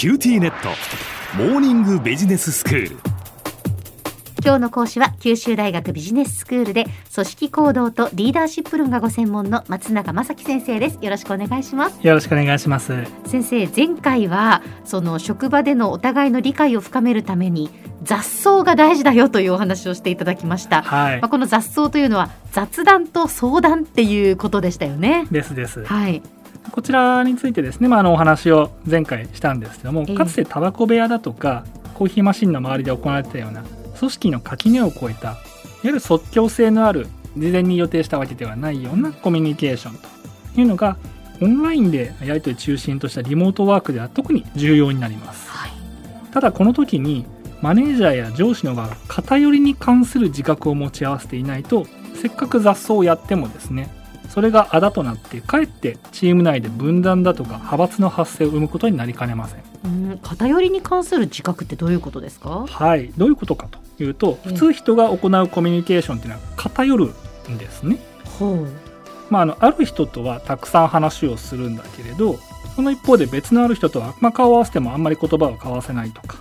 QTnet。モーニングビジネススクール。今日の講師は九州大学ビジネススクールで組織行動とリーダーシップ論がご専門の松永正樹先生です。よろしくお願いします。よろしくお願いします。先生前回はその職場でのお互いの理解を深めるために雑草が大事だよというお話をしていただきました、はい。まあ、この雑草というのは雑談と相談っていうことでしたよね。ですです。はいこちらについてですね、まあ、あのお話を前回したんですけどもええ。かつてタバコ部屋だとかコーヒーマシンの周りで行われてたような組織の垣根を越えたいわゆる即興性のある事前に予定したわけではないようなコミュニケーションというのがオンラインでやり取り中心としたリモートワークでは特に重要になります。はい。ただこの時にマネージャーや上司の側が偏りに関する自覚を持ち合わせていないとせっかく雑草をやってもですねそれがあだとなってかえってチーム内で分断だとか派閥の発生を生むことになりかねません。うん偏りに関する自覚ってどういうことですか？はい。どういうことかというとうん。普通人が行うコミュニケーションっていうのは偏るんですね。ほう。まあ、あのある人とはたくさん話をするんだけれどその一方で別のある人とは、まあ、顔を合わせてもあんまり言葉を交わせないとか、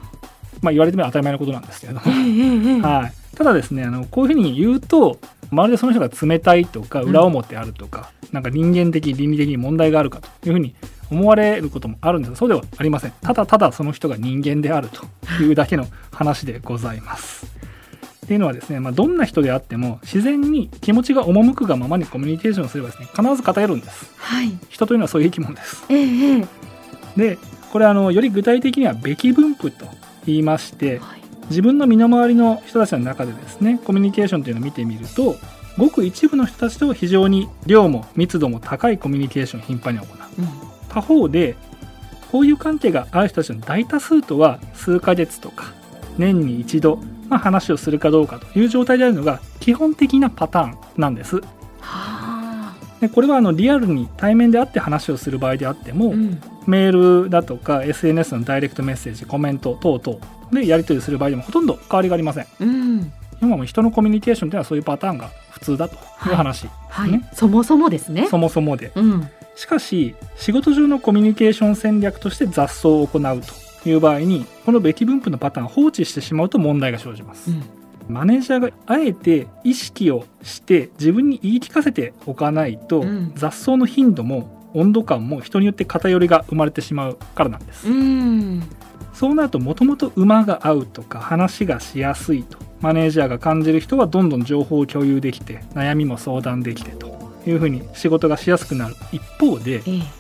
まあ、言われてみれば当たり前のことなんですけれども、はい、ただですねあのこういうふうに言うとまるでその人が冷たいとか裏表あるとか、なんか人間的倫理的に問題があるかというふうに思われることもあるんですがそうではありませんただただその人が人間であるというだけの話でございます。っていうのはですね、まあ、どんな人であっても自然に気持ちが赴くがままにコミュニケーションをすればですね必ず偏るんです。はい。人というのはそういう生き物です。ええええ。でこれあのより具体的にはべき分布と言いましてはい自分の身の回りの人たちの中でですねコミュニケーションというのを見てみるとごく一部の人たちと非常に量も密度も高いコミュニケーションを頻繁に行う。うん。他方で交友関係がある人たちの大多数とは数ヶ月とか年に一度、まあ、話をするかどうかという状態であるのが基本的なパターンなんです。はあでこれはあのリアルに対面で会って話をする場合であっても、うん。メールだとか SNS のダイレクトメッセージコメント等々でやり取りする場合でもほとんど変わりがありません。うん。今も人のコミュニケーションというのはそういうパターンが普通だという話。ですはい、ね、そもそもですね。そもそもで。うん。しかし仕事上のコミュニケーション戦略として雑草を行うという場合にこのべき分布のパターンを放置してしまうと問題が生じます、うんマネージャーがあえて意識をして自分に言い聞かせておかないと、うん。雑草の頻度も温度感も人によって偏りが生まれてしまうからなんです、うん。そうなるともともと馬が合うとか話がしやすいとマネージャーが感じる人はどんどん情報を共有できて悩みも相談できてというふうに仕事がしやすくなる一方でええ。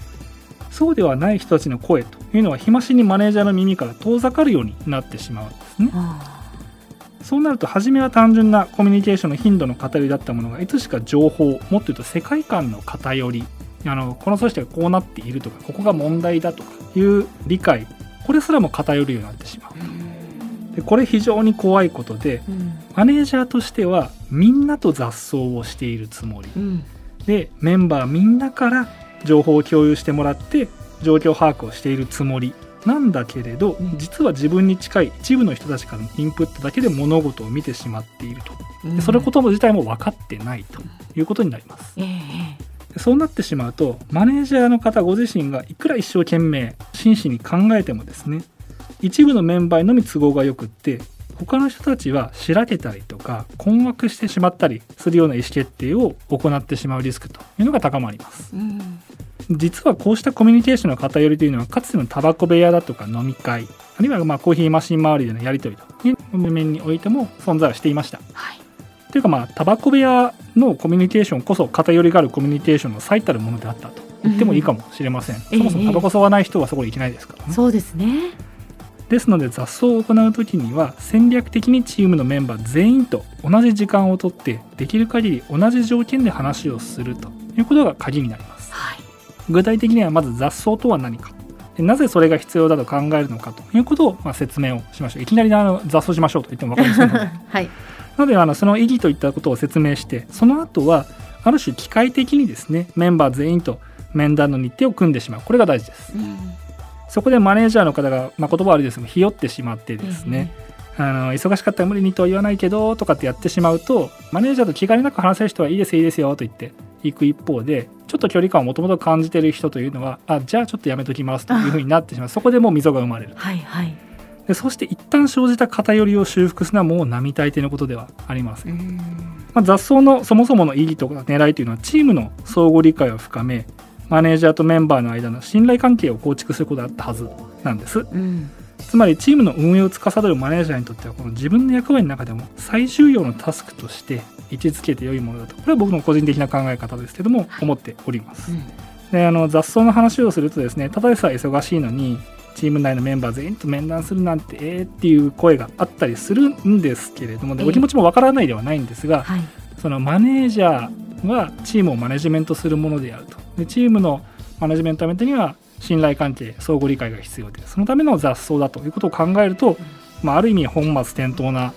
そうではない人たちの声というのは日増しにマネージャーの耳から遠ざかるようになってしまうんですね。あそうなると初めは単純なコミュニケーションの頻度の偏りだったものがいつしか情報もっと言うと世界観の偏り。あのこの組織がこうなっているとかここが問題だとかいう理解。これすらも偏るようになってしまう。でこれ非常に怖いことでうん。マネージャーとしてはみんなと雑草をしているつもり。うん。でメンバーみんなから情報を共有してもらって状況把握をしているつもりなんだけれど、うん。実は自分に近い一部の人たちからのインプットだけで物事を見てしまっていると。でそれこと自体も分かってないということになります。えそうなってしまうとマネージャーの方ご自身がいくら一生懸命真摯に考えてもですね一部のメンバーのみ都合がよくって他の人たちはしらけたりとか困惑してしまったりするような意思決定を行ってしまうリスクというのが高まります。うん。実はこうしたコミュニケーションの偏りというのはかつてのタバコ部屋だとか飲み会あるいはまあコーヒーマシン周りでのやり取りという面においても存在はしていました。はい。というかまあタバコ部屋のコミュニケーションこそ偏りがあるコミュニケーションの最たるものであったと言ってもいいかもしれません、そもそもタバコ吸わない人はそこに行けないですからね、そうですねですので雑草を行う時には戦略的にチームのメンバー全員と同じ時間をとってできる限り同じ条件で話をするということが鍵になります。はい。具体的にはまず雑草とは何か。でなぜそれが必要だと考えるのかということをまあ説明をしましょう。いきなりあの雑草しましょうと言っても分かりませんので。はい。なのであのその意義といったことを説明してその後はある種機械的にですねメンバー全員と面談の日程を組んでしまうこれが大事ですうんそこでマネージャーの方が、まあ、言葉悪いですけどひよってしまってですね、あの忙しかったら無理にとは言わないけどとかってやってしまうとマネージャーと気兼ねなく話せる人はいいですよいいですよと言っていく一方でちょっと距離感をもともと感じてる人というのはあじゃあちょっとやめときますというふうになってしまう。そこでもう溝が生まれる。はいはい。でそして一旦生じた偏りを修復するのはもう並大抵のことではありません、うん。まあ、雑草のそもそもの意義とか狙いというのはチームの相互理解を深めマネージャーとメンバーの間の信頼関係を構築することだったはずなんです。うんつまりチームの運営を司るマネージャーにとってはこの自分の役割の中でも最重要のタスクとして位置づけて良いものだと。これは僕の個人的な考え方ですけども思っております。であの雑草の話をするとですねただでさえ忙しいのにチーム内のメンバー全員と面談するなんてえーっていう声があったりするんですけれどもでえ。えお気持ちもわからないではないんですがはい。そのマネージャーはチームをマネジメントするものであるとでチームのマネジメントのためには信頼関係相互理解が必要でそのための雑草だということを考えると、まあ、ある意味本末転倒な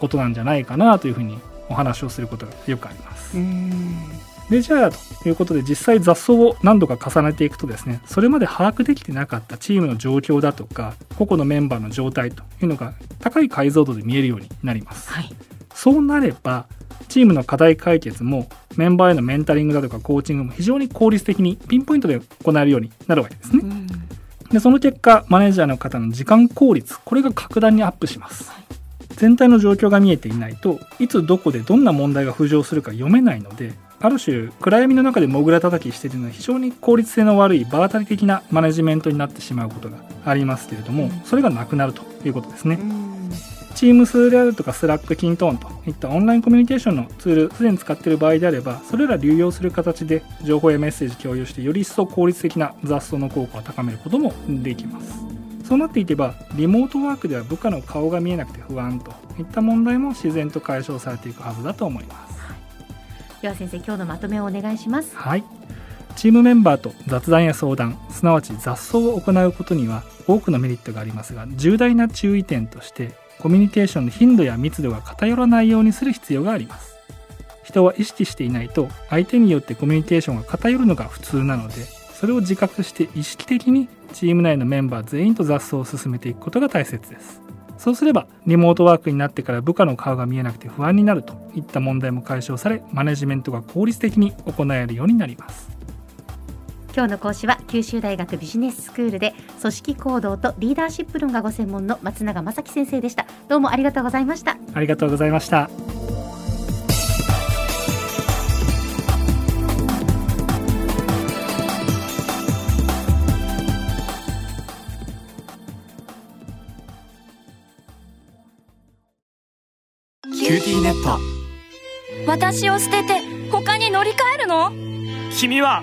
ことなんじゃないかなというふうにお話をすることがよくあります。うんでじゃあということで実際雑草を何度か重ねていくとですねそれまで把握できてなかったチームの状況だとか個々のメンバーの状態というのが高い解像度で見えるようになります。はいそうなればチームの課題解決もメンバーへのメンタリングだとかコーチングも非常に効率的にピンポイントで行えるようになるわけですね。うんでその結果マネージャーの方の時間効率これが格段にアップします。全体の状況が見えていないといつどこでどんな問題が浮上するか読めないのである種暗闇の中でモグラ叩きしているのは非常に効率性の悪い場当たり的なマネジメントになってしまうことがありますけれどもそれがなくなるということですね。 Teams であるとか Slack、 kintone といったオンラインコミュニケーションのツールすでに使っている場合であればそれら流用する形で情報やメッセージ共有してより一層効率的な雑草の効果を高めることもできます。そうなっていけばリモートワークでは部下の顔が見えなくて不安といった問題も自然と解消されていくはずだと思います。では先生今日のまとめをお願いします。はい。チームメンバーと雑談や相談すなわち雑草を行うことには多くのメリットがありますが重大な注意点としてコミュニケーションの頻度や密度が偏らないようにする必要があります。人は意識していないと相手によってコミュニケーションが偏るのが普通なのでそれを自覚して意識的にチーム内のメンバー全員と雑草を進めていくことが大切です。そうすればリモートワークになってから部下の顔が見えなくて不安になるといった問題も解消されマネジメントが効率的に行えるようになります。今日の講師は九州大学ビジネススクールで組織行動とリーダーシップ論がご専門の松永正樹先生でした。どうもありがとうございました。ありがとうございました。 QTnet。私を捨てて他に乗り換えるの？君は